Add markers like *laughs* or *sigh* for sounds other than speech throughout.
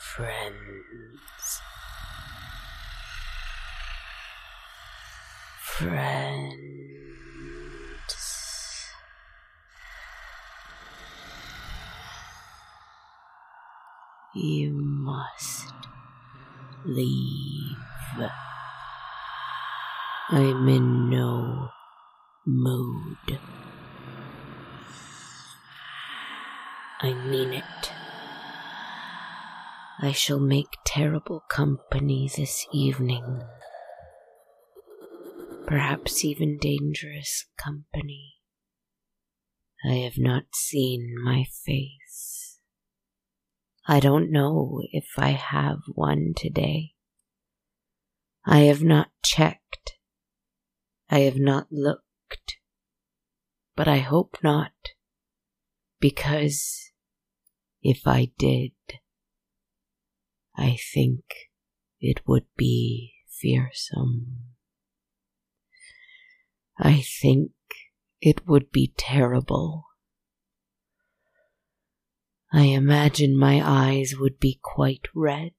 Friends. Friends. You must leave. I'm in no mood. I mean it. I shall make terrible company this evening. Perhaps even dangerous company. I have not seen my face. I don't know if I have one today. I have not checked. I have not looked. But I hope not, because if I did, I think it would be fearsome. I think it would be terrible. I imagine my eyes would be quite red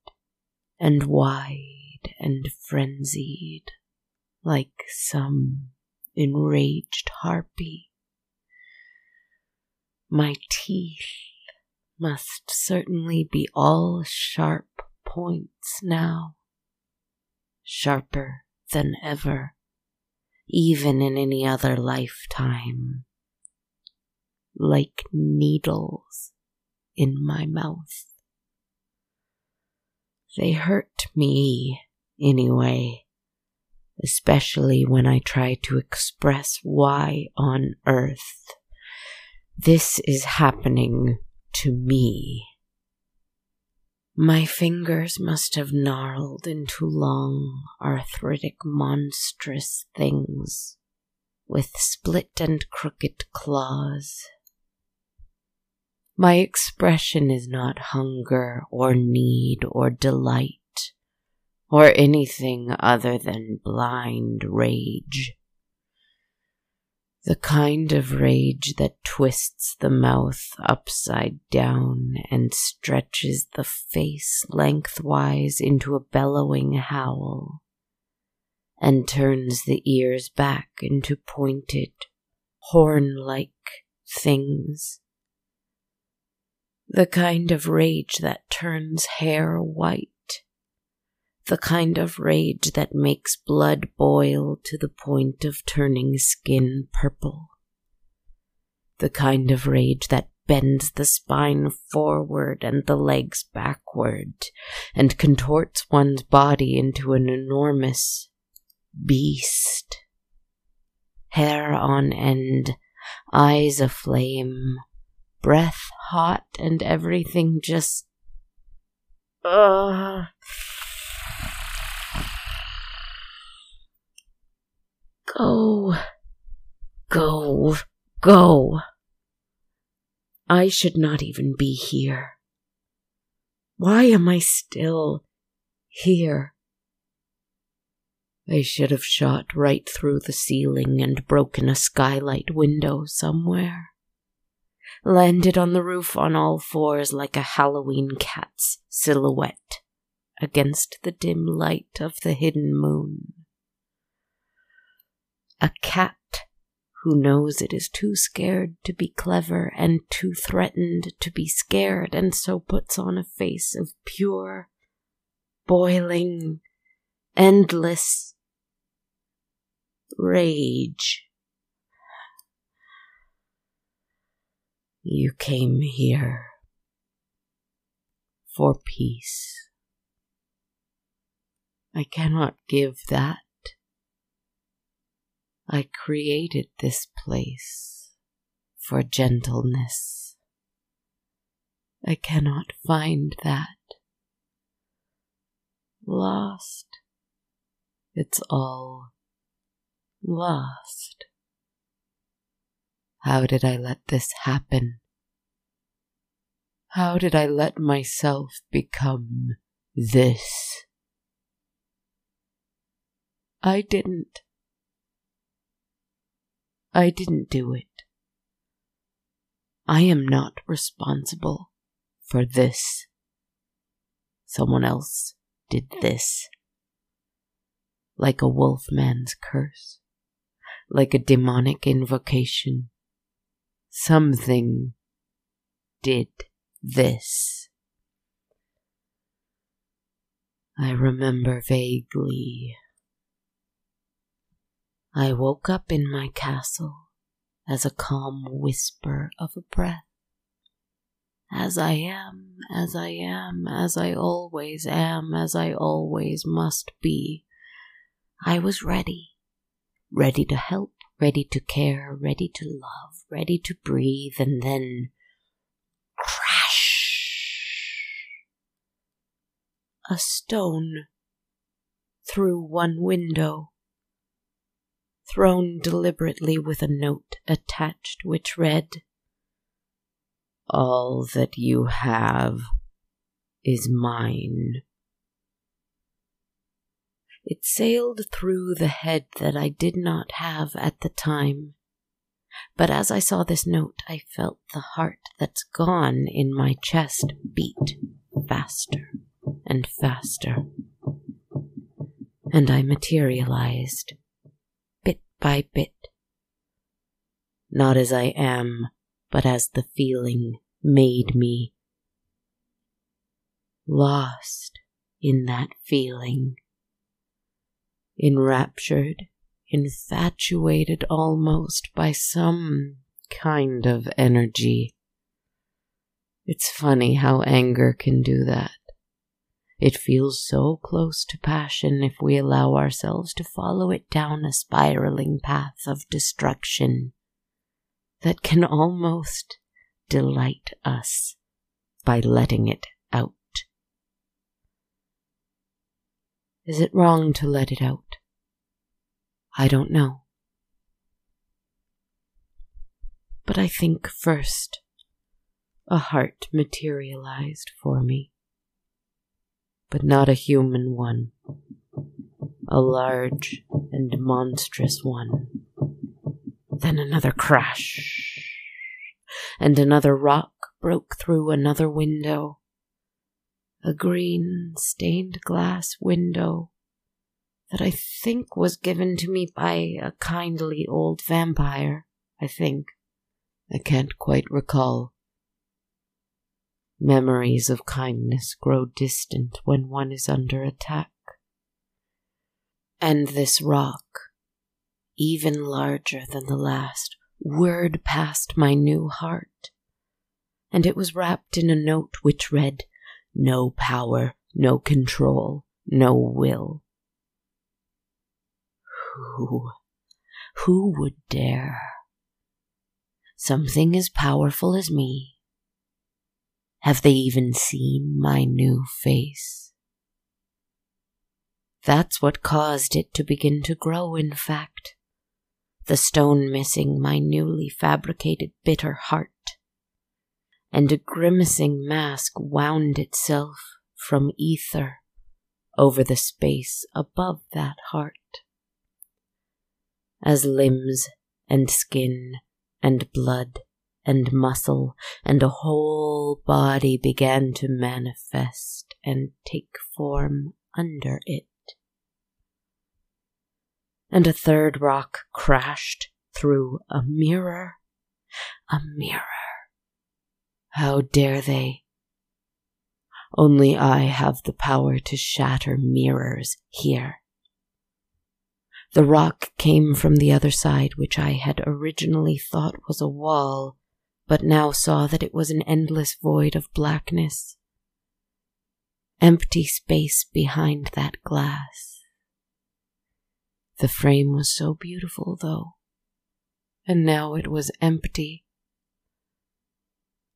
and wide and frenzied, like some enraged harpy. My teeth must certainly be all sharp points now, sharper than ever, even in any other lifetime, like needles in my mouth. They hurt me anyway, especially when I try to express why on earth this is happening to me. My fingers must have gnarled into long, arthritic, monstrous things with split and crooked claws. My expression is not hunger or need or delight or anything other than blind rage. The kind of rage that twists the mouth upside down and stretches the face lengthwise into a bellowing howl, and turns the ears back into pointed, horn like things. The kind of rage that turns hair white the kind of rage that makes blood boil to the point of turning skin purple. The kind of rage that bends the spine forward and the legs backward and contorts one's body into an enormous beast. Hair on end, eyes aflame, breath hot, and everything just. Ugh. Go. Go. Go. I should not even be here. Why am I still here? I should have shot right through the ceiling and broken a skylight window somewhere. Landed on the roof on all fours like a Halloween cat's silhouette against the dim light of the hidden moon a cat who knows it is too scared to be clever and too threatened to be scared, and so puts on a face of pure, boiling, endless rage. You came here for peace. I cannot give that. I created this place for gentleness. I cannot find that. Lost. It's all lost. How did I let this happen? How did I let myself become this? I didn't. I didn't do it. I am not responsible for this. Someone else did this. Like a wolfman's curse, like a demonic invocation. Something did this. I remember vaguely. I woke up in my castle as a calm whisper of a breath. As I am, as I am, as I always am, as I always must be. I was ready, ready to help, ready to care, ready to love, ready to breathe, and then crash. A stone through one window, thrown deliberately with a note attached which read, All that you have is mine. It sailed through the head that I did not have at the time. But as I saw this note, I felt the heart that's gone in my chest beat faster and faster. And I materialized, by bit. Not as I am, but as the feeling made me. Lost in that feeling enraptured, infatuated almost by some kind of energy. It's funny how anger can do that. It feels so close to passion if we allow ourselves to follow it down a spiraling path of destruction that can almost delight us by letting it out. Is it wrong to let it out? I don't know. But I think first a heart materialized for me, but not a human one, a large and monstrous one. Then another crash, and another rock broke through another window a green stained glass window that I think was given to me by a kindly old vampire, I think. I can't quite recall. Memories of kindness grow distant when one is under attack. And this rock, even larger than the last, whirred past my new heart, and it was wrapped in a note which read, no power, no control, no will. Who, who would dare? Something as powerful as me. Have they even seen my new face? That's what caused it to begin to grow, in fact. The stone missing my newly fabricated bitter heart and a grimacing mask wound itself from ether over the space above that heart. As limbs and skin and blood and muscle and a whole body began to manifest and take form under it. And a third rock crashed through a mirror, a mirror how dare they? Only I have the power to shatter mirrors here. The rock came from the other side, which I had originally thought was a wall, but now saw that it was an endless void of blackness. Empty space behind that glass. The frame was so beautiful, though, and now it was empty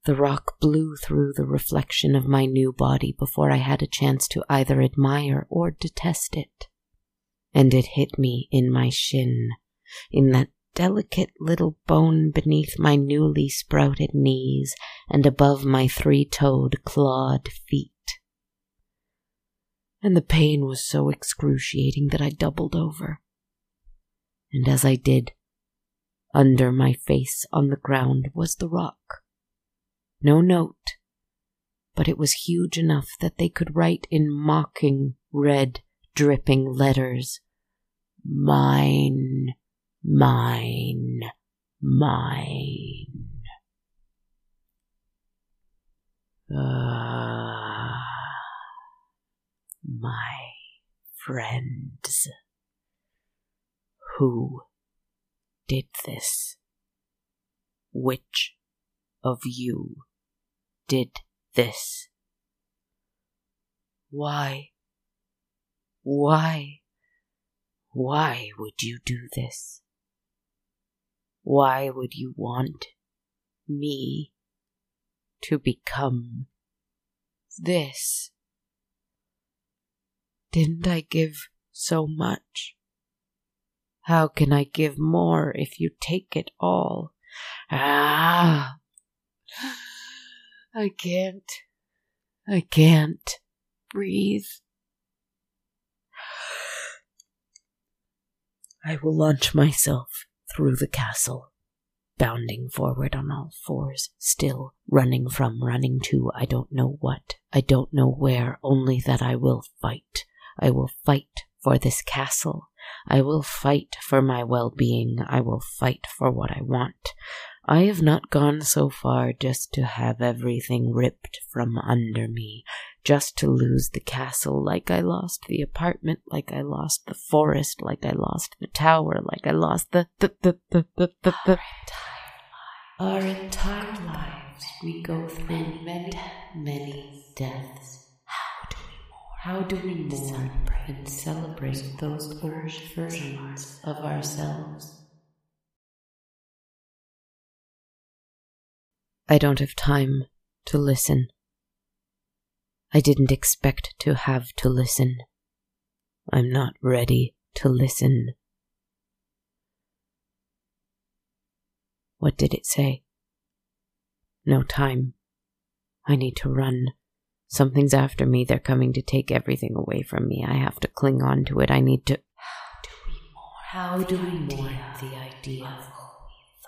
The rock blew through the reflection of my new body before I had a chance to either admire or detest it. And it hit me in my shin, in that delicate little bone beneath my newly sprouted knees and above my three toed, clawed feet. And the pain was so excruciating that I doubled over. And as I did, under my face on the ground was the rock. No note, but it was huge enough that they could write in mocking, red, dripping letters Mine Mine, mine. Ah, my friends. Who did this? Which of you did this? Why? Why? Why would you do this? Why would you want me to become this? Didn't I give so much? How can I give more if you take it all? Ah! I can't. I can't breathe. I will launch myself through the castle, bounding forward on all fours, still running from, running to, I don't know what, I don't know where, only that I will fight. I will fight for this castle. I will fight for my well being. I will fight for what I want. I have not gone so far just to have everything ripped from under me, just to lose the castle like I lost the apartment, like I lost the forest, like I lost the tower, like I lost the the the the the the, the. Our entire lives we go through many, many deaths. How do we mourn? How do we mourn and celebrate those old versions of ourselves? I don't have time to listen. I didn't expect to have to listen. I'm not ready to listen. What did it say? No time. I need to run. Something's after me. They're coming to take everything away from me. I have to cling on to it. I need to. How do we mourn the idea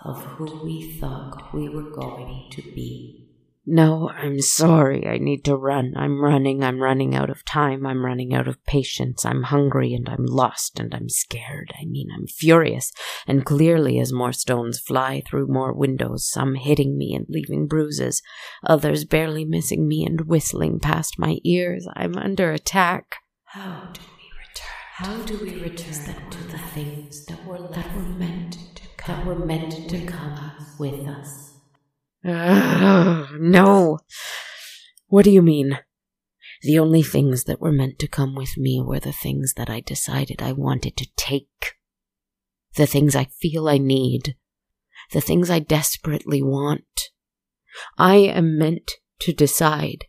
of who we thought we were going to be. No, I'm sorry. I need to run. I'm running. I'm running out of time. I'm running out of patience. I'm hungry and I'm lost and I'm scared. I mean, I'm furious. And clearly, as more stones fly through more windows, some hitting me and leaving bruises, others barely missing me and whistling past my ears, I'm under attack. How do we return? How do we return to the things that were that were meant that were meant to come with us. *sighs* no. What do you mean? The only things that were meant to come with me were the things that I decided I wanted to take. The things I feel I need. The things I desperately want. I am meant to decide.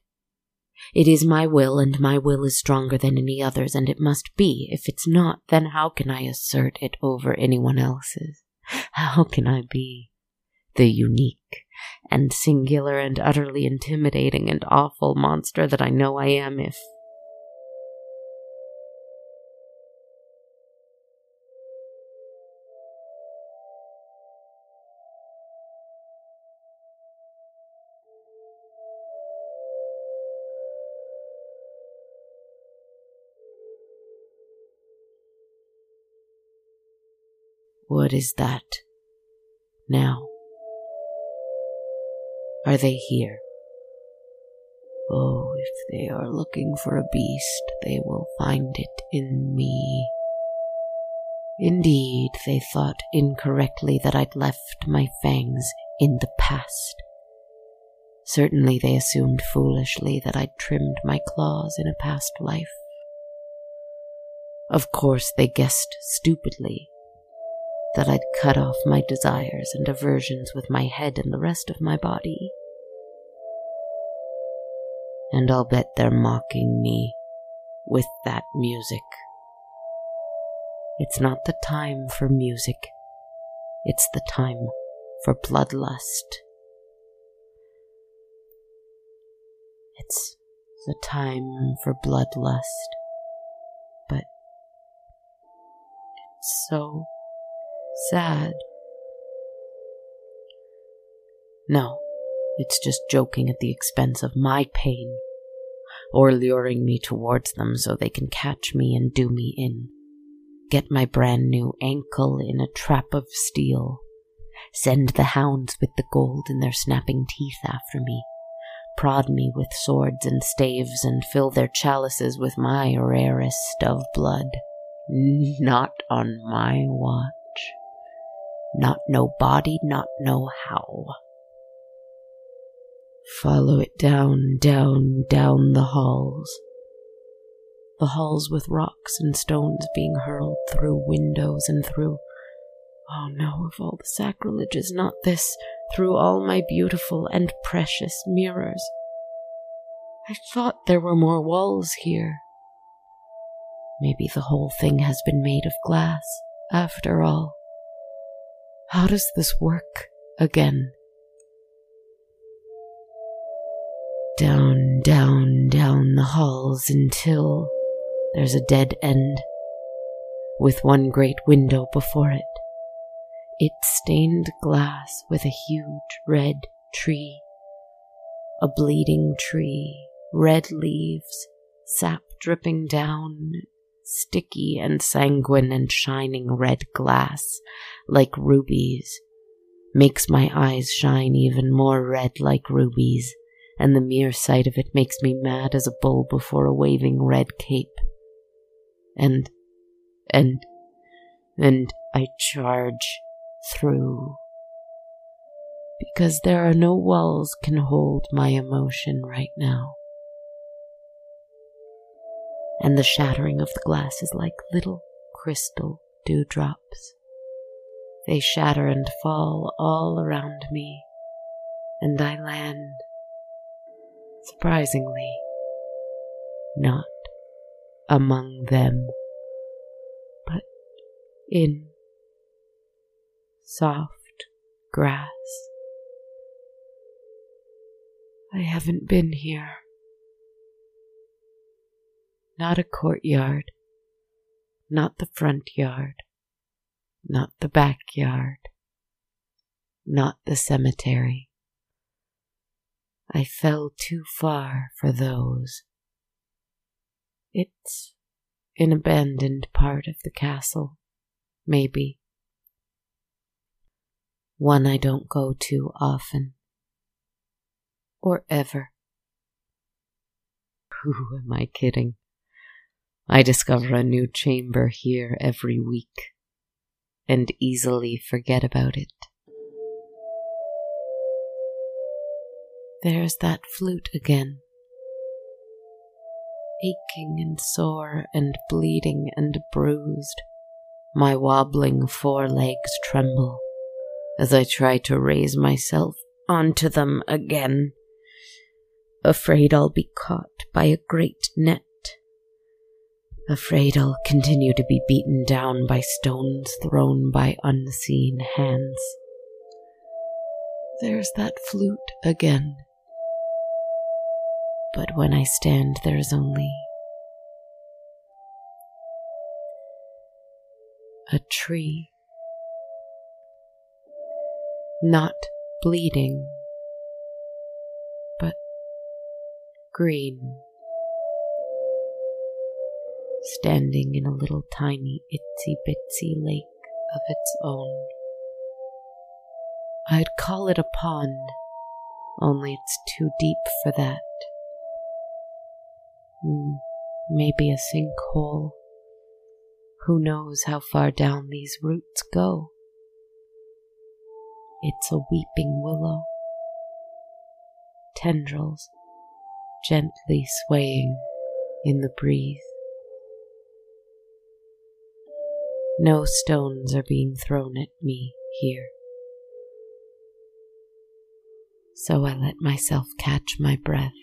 It is my will, and my will is stronger than any other's, and it must be. If it's not, then how can I assert it over anyone else's? How can I be the unique and singular and utterly intimidating and awful monster that I know I am if What is that? Now? Are they here? Oh, if they are looking for a beast, they will find it in me. Indeed, they thought incorrectly that I'd left my fangs in the past. Certainly, they assumed foolishly that I'd trimmed my claws in a past life. Of course, they guessed stupidly that I'd cut off my desires and aversions with my head and the rest of my body. and I'll bet they're mocking me with that music. It's not the time for music, it's the time for bloodlust. It's the time for bloodlust, but it's so sad. No, it's just joking at the expense of my pain, or luring me towards them so they can catch me and do me in. Get my brand new ankle in a trap of steel. Send the hounds with the gold in their snapping teeth after me. Prod me with swords and staves and fill their chalices with my rarest of blood. Not on my watch. Not no body, not no how. Follow it down, down, down the halls. The halls with rocks and stones being hurled through windows and through. Oh no, of all the sacrilege is not this, through all my beautiful and precious mirrors. I thought there were more walls here. Maybe the whole thing has been made of glass, after all. How does this work again? Down, down, down the halls until there's a dead end with one great window before it. It's stained glass with a huge red tree, a bleeding tree, red leaves, sap dripping down, sticky and sanguine and shining red glass like rubies, makes my eyes shine even more red like rubies and the mere sight of it makes me mad as a bull before a waving red cape. And, and, and I charge through. Because there are no walls can hold my emotion right now. And the shattering of the glass is like little crystal dewdrops. They shatter and fall all around me, and I land surprisingly, not among them, but in soft grass. I haven't been here. Not a courtyard, not the front yard, not the backyard, not the cemetery. I fell too far for those. It's an abandoned part of the castle, maybe. One I don't go to often. Or ever. Who am I kidding? I discover a new chamber here every week and easily forget about it. There's that flute again. Aching and sore and bleeding and bruised, my wobbling forelegs tremble as I try to raise myself onto them again, afraid I'll be caught by a great net, afraid I'll continue to be beaten down by stones thrown by unseen hands. There's that flute again. But when I stand, there is only a tree, not bleeding, but green, standing in a little tiny itsy bitsy lake of its own. I'd call it a pond, only it's too deep for that. Hmm, maybe a sinkhole. Who knows how far down these roots go? It's a weeping willow. Tendrils gently swaying in the breeze. No stones are being thrown at me here. So I let myself catch my breath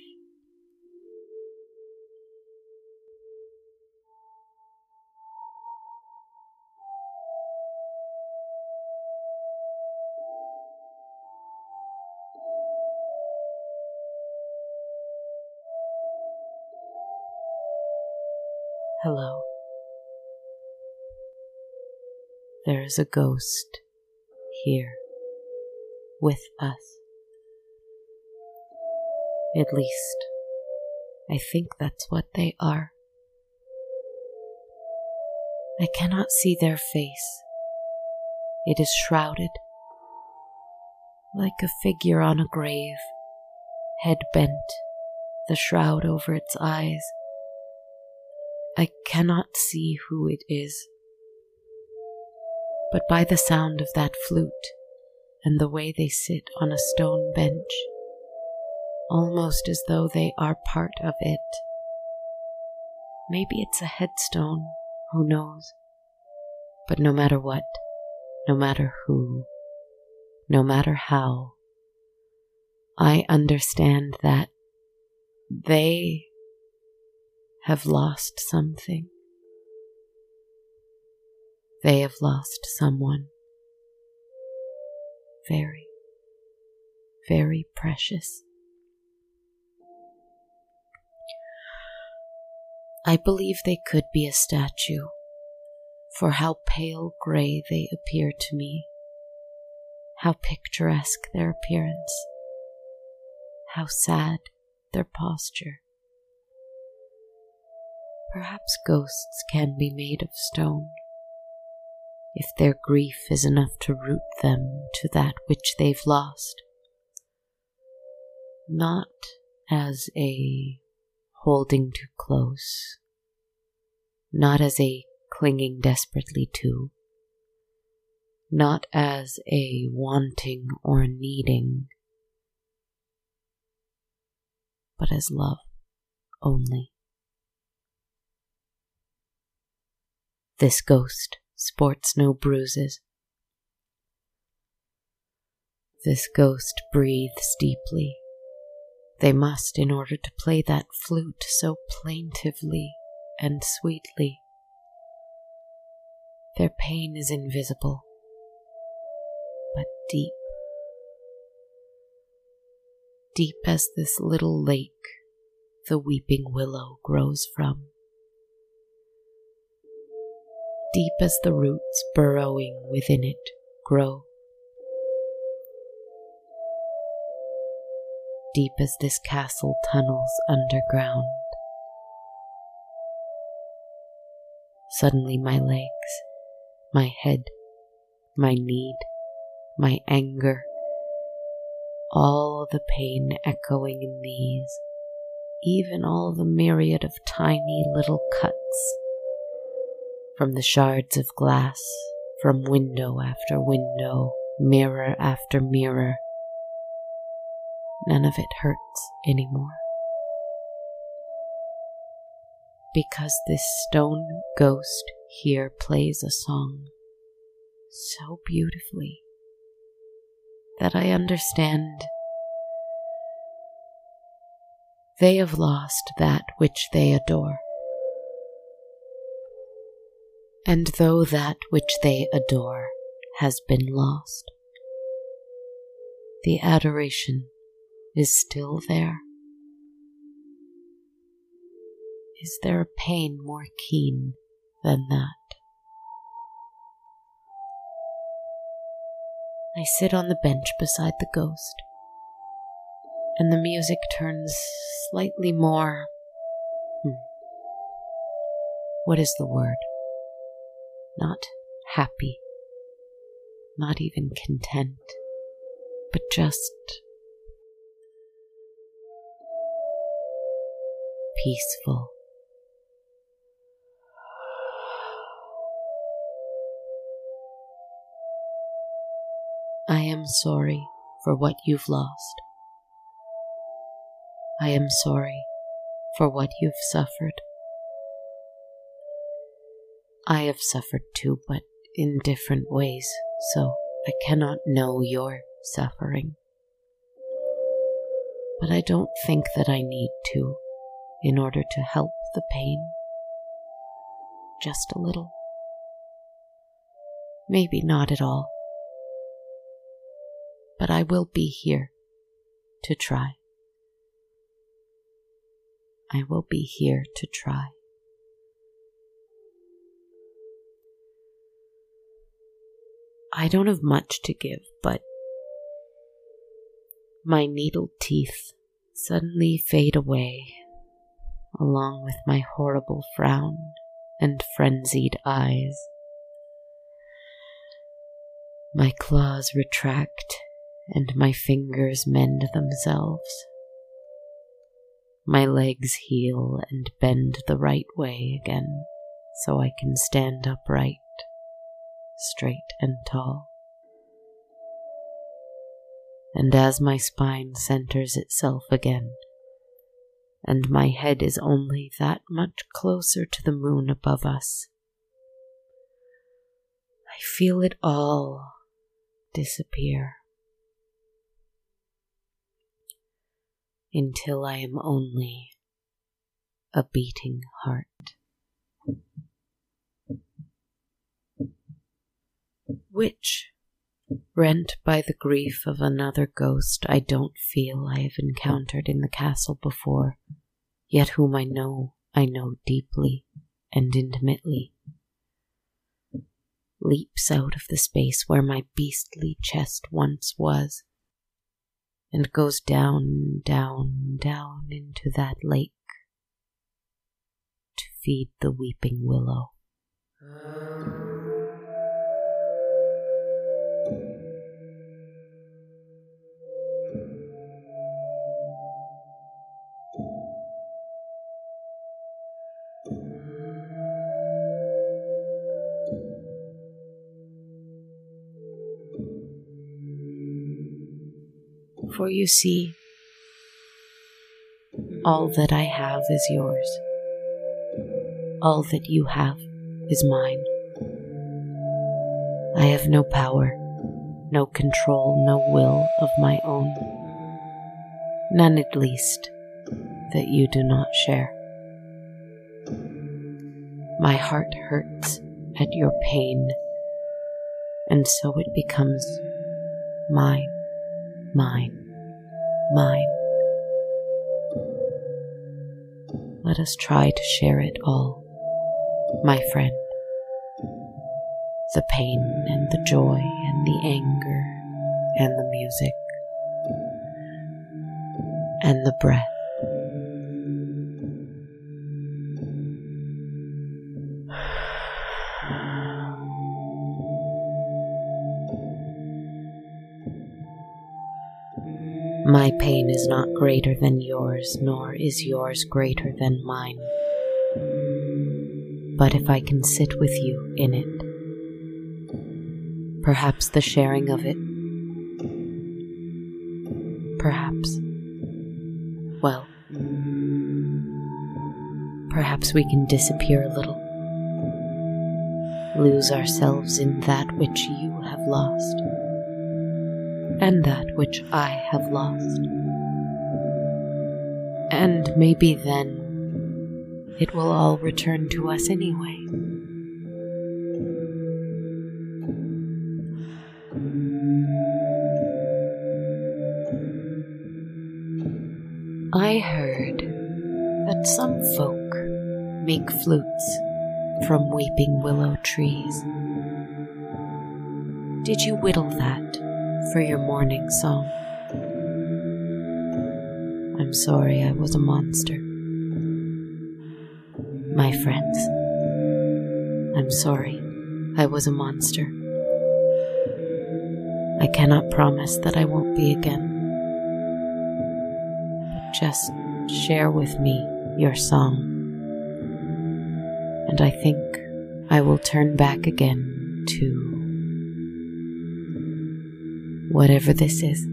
is a ghost here with us. At least, I think that's what they are. I cannot see their face. It is shrouded, like a figure on a grave, head bent, the shroud over its eyes. I cannot see who it is, but by the sound of that flute and the way they sit on a stone bench, almost as though they are part of it. Maybe it's a headstone, who knows? But no matter what, no matter who, no matter how, I understand that they have lost something. They have lost someone very, very precious. I believe they could be a statue, for how pale gray they appear to me, how picturesque their appearance, how sad their posture. Perhaps ghosts can be made of stone, if their grief is enough to root them to that which they've lost. Not as a holding too close, not as a clinging desperately to, not as a wanting or needing, but as love only. This ghost sports no bruises. This ghost breathes deeply they must in order to play that flute so plaintively and sweetly. Their pain is invisible, but deep. Deep as this little lake the weeping willow grows from. Deep as the roots burrowing within it grow. deep as this castle tunnels underground. Suddenly, my legs, my head, my need, my anger, all the pain echoing in these, even all the myriad of tiny little cuts from the shards of glass, from window after window, mirror after mirror none of it hurts anymore. Because this stone ghost here plays a song so beautifully that I understand they have lost that which they adore. And though that which they adore has been lost, the adoration is still there? Is there a pain more keen than that? I sit on the bench beside the ghost, and the music turns slightly more. Hmm. What is the word? Not happy, not even content, but just peaceful. I am sorry for what you've lost. I am sorry for what you've suffered. I have suffered too, but in different ways, so I cannot know your suffering. But I don't think that I need to in order to help the pain. Just a little. Maybe not at all. But I will be here to try. I will be here to try. I don't have much to give, but my needle teeth suddenly fade away, along with my horrible frown and frenzied eyes. My claws retract and my fingers mend themselves. My legs heal and bend the right way again so I can stand upright, straight and tall. And as my spine centers itself again, and my head is only that much closer to the moon above us, I feel it all disappear until I am only a beating heart. Which, rent by the grief of another ghost I don't feel I have encountered in the castle before, yet whom I know, I know deeply and intimately leaps out of the space where my beastly chest once was, and goes down, down, down into that lake to feed the weeping willow. For you see, all that I have is yours. All that you have is mine. I have no power, no control, no will of my own. None at least that you do not share. My heart hurts at your pain, and so it becomes mine, mine mine. Let us try to share it all, my friend. The pain and the joy and the anger and the music and the breath. Pain is not greater than yours, nor is yours greater than mine. But if I can sit with you in it, perhaps the sharing of it, perhaps, well, perhaps we can disappear a little, lose ourselves in that which you have lost and that which I have lost. And maybe then it will all return to us anyway. I heard that some folk make flutes from weeping willow trees. Did you whittle that? For your morning song. I'm sorry I was a monster. My friends, I'm sorry I was a monster. I cannot promise that I won't be again. But just share with me your song, and I think I will turn back again to whatever this is.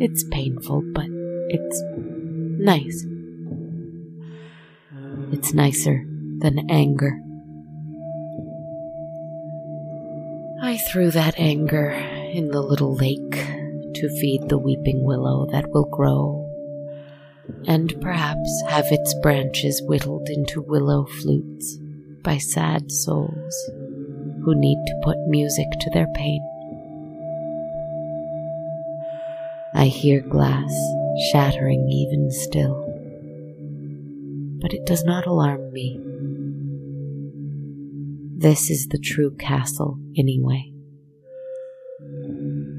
It's painful, but it's nice. It's nicer than anger. I threw that anger in the little lake to feed the weeping willow that will grow and perhaps have its branches whittled into willow flutes by sad souls who need to put music to their pain. I hear glass shattering even still, but it does not alarm me. This is the true castle, anyway.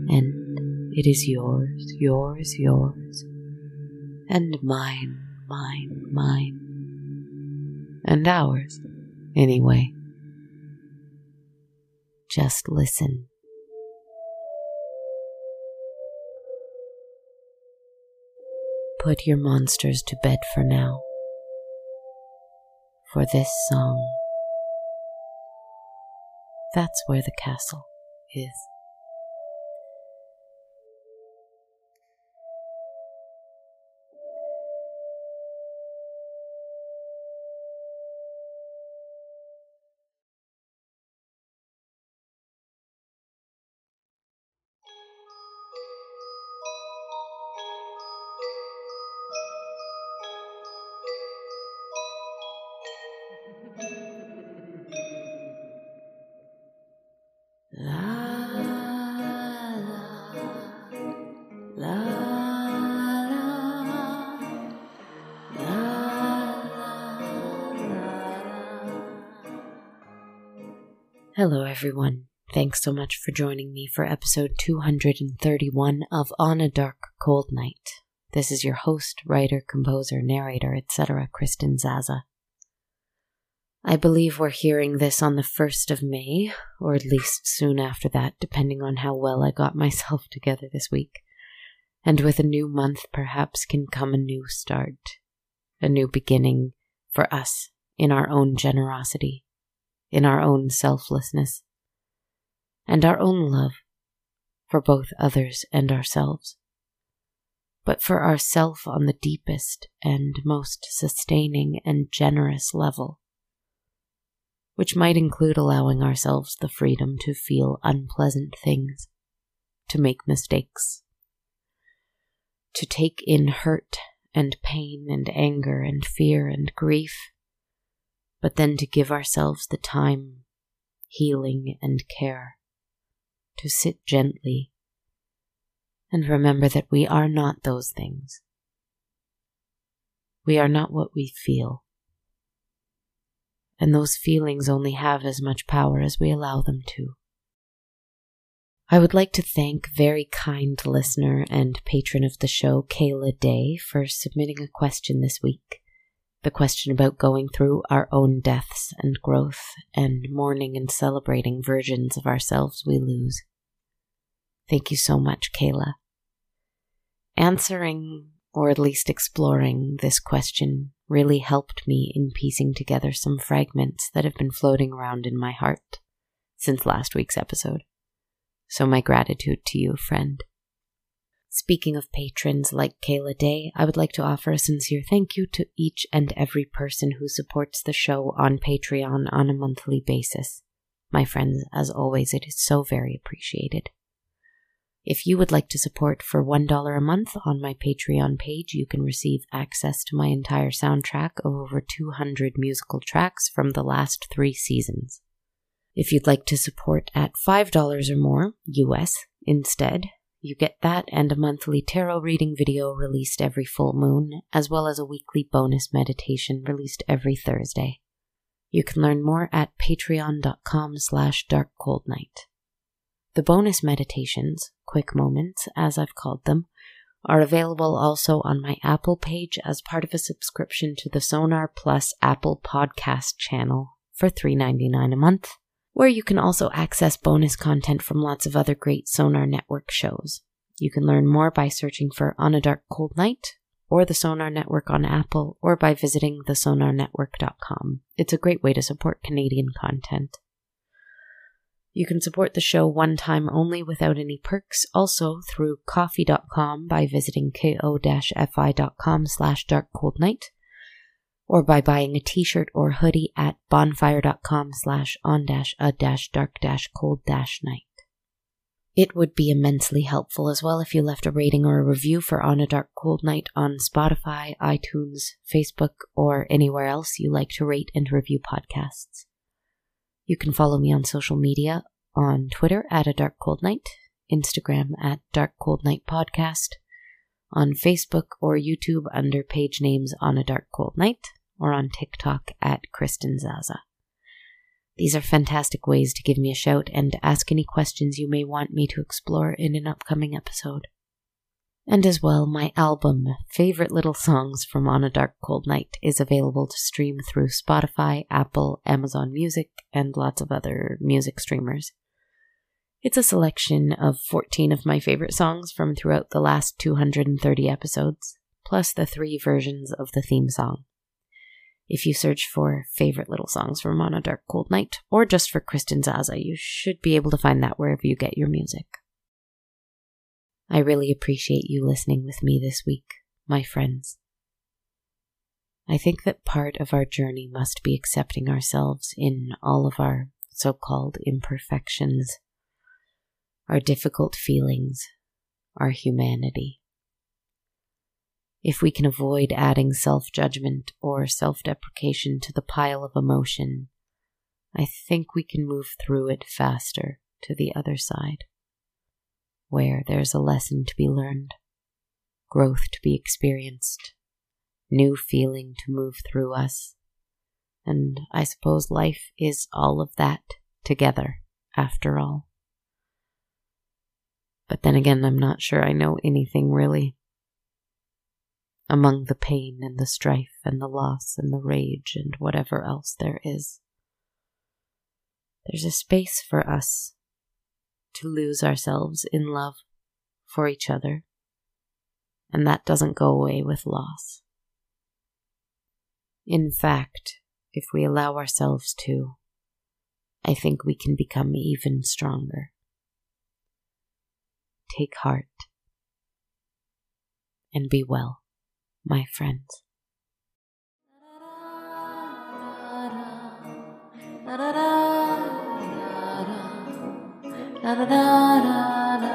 And it is yours, yours, yours, and mine, mine, mine, and ours, anyway. Just listen. Put your monsters to bed for now. For this song, that's where the castle is. Everyone. Thanks so much for joining me for episode 231 of On a Dark Cold Night. This is your host, writer, composer, narrator, etc., Kristen Zaza. I believe we're hearing this on the 1st of May, or at least soon after that, depending on how well I got *laughs* myself together this week. And with a new month, perhaps can come a new start, a new beginning for us in our own generosity in our own selflessness, and our own love for both others and ourselves, but for ourself on the deepest and most sustaining and generous level, which might include allowing ourselves the freedom to feel unpleasant things, to make mistakes, to take in hurt and pain and anger and fear and grief but then to give ourselves the time, healing, and care, to sit gently and remember that we are not those things. We are not what we feel. And those feelings only have as much power as we allow them to. I would like to thank very kind listener and patron of the show, Kayla Day, for submitting a question this week the question about going through our own deaths and growth and mourning and celebrating versions of ourselves we lose. Thank you so much, Kayla. Answering, or at least exploring, this question really helped me in piecing together some fragments that have been floating around in my heart since last week's episode. So, my gratitude to you, friend. Speaking of patrons like Kayla Day, I would like to offer a sincere thank you to each and every person who supports the show on Patreon on a monthly basis. My friends, as always, it is so very appreciated. If you would like to support for $1 a month on my Patreon page, you can receive access to my entire soundtrack of over 200 musical tracks from the last three seasons. If you'd like to support at $5 or more, US, instead, you get that and a monthly tarot reading video released every full moon, as well as a weekly bonus meditation released every Thursday. You can learn more at patreon.com slash darkcoldnight. The bonus meditations, quick moments as I've called them, are available also on my Apple page as part of a subscription to the Sonar Plus Apple Podcast channel for $3.99 a month where you can also access bonus content from lots of other great Sonar Network shows. You can learn more by searching for On a Dark Cold Night or the Sonar Network on Apple or by visiting thesonarnetwork.com. It's a great way to support Canadian content. You can support the show one time only without any perks, also through ko-fi.com by visiting ko-fi.com slash darkcoldnight or by buying a t-shirt or hoodie at bonfire.com slash on dash a dash dark dash cold dash night. It would be immensely helpful as well if you left a rating or a review for On a Dark Cold Night on Spotify, iTunes, Facebook, or anywhere else you like to rate and review podcasts. You can follow me on social media on Twitter at A Dark Cold Night, Instagram at Dark Cold Night Podcast, on Facebook or YouTube under page names On a Dark Cold Night, or on TikTok at Kristen Zaza. These are fantastic ways to give me a shout and ask any questions you may want me to explore in an upcoming episode. And as well, my album, Favorite Little Songs from On a Dark Cold Night, is available to stream through Spotify, Apple, Amazon Music, and lots of other music streamers. It's a selection of 14 of my favorite songs from throughout the last 230 episodes, plus the three versions of the theme song. If you search for favorite little songs from On a Dark Cold Night, or just for Kristen Zaza, you should be able to find that wherever you get your music. I really appreciate you listening with me this week, my friends. I think that part of our journey must be accepting ourselves in all of our so called imperfections, our difficult feelings, our humanity. If we can avoid adding self judgment or self deprecation to the pile of emotion, I think we can move through it faster to the other side where there's a lesson to be learned, growth to be experienced, new feeling to move through us. And I suppose life is all of that together, after all. But then again, I'm not sure I know anything really. Among the pain and the strife and the loss and the rage and whatever else there is, there's a space for us to lose ourselves in love for each other, and that doesn't go away with loss. In fact, if we allow ourselves to, I think we can become even stronger. Take heart and be well, my friends. Da, da, da, da da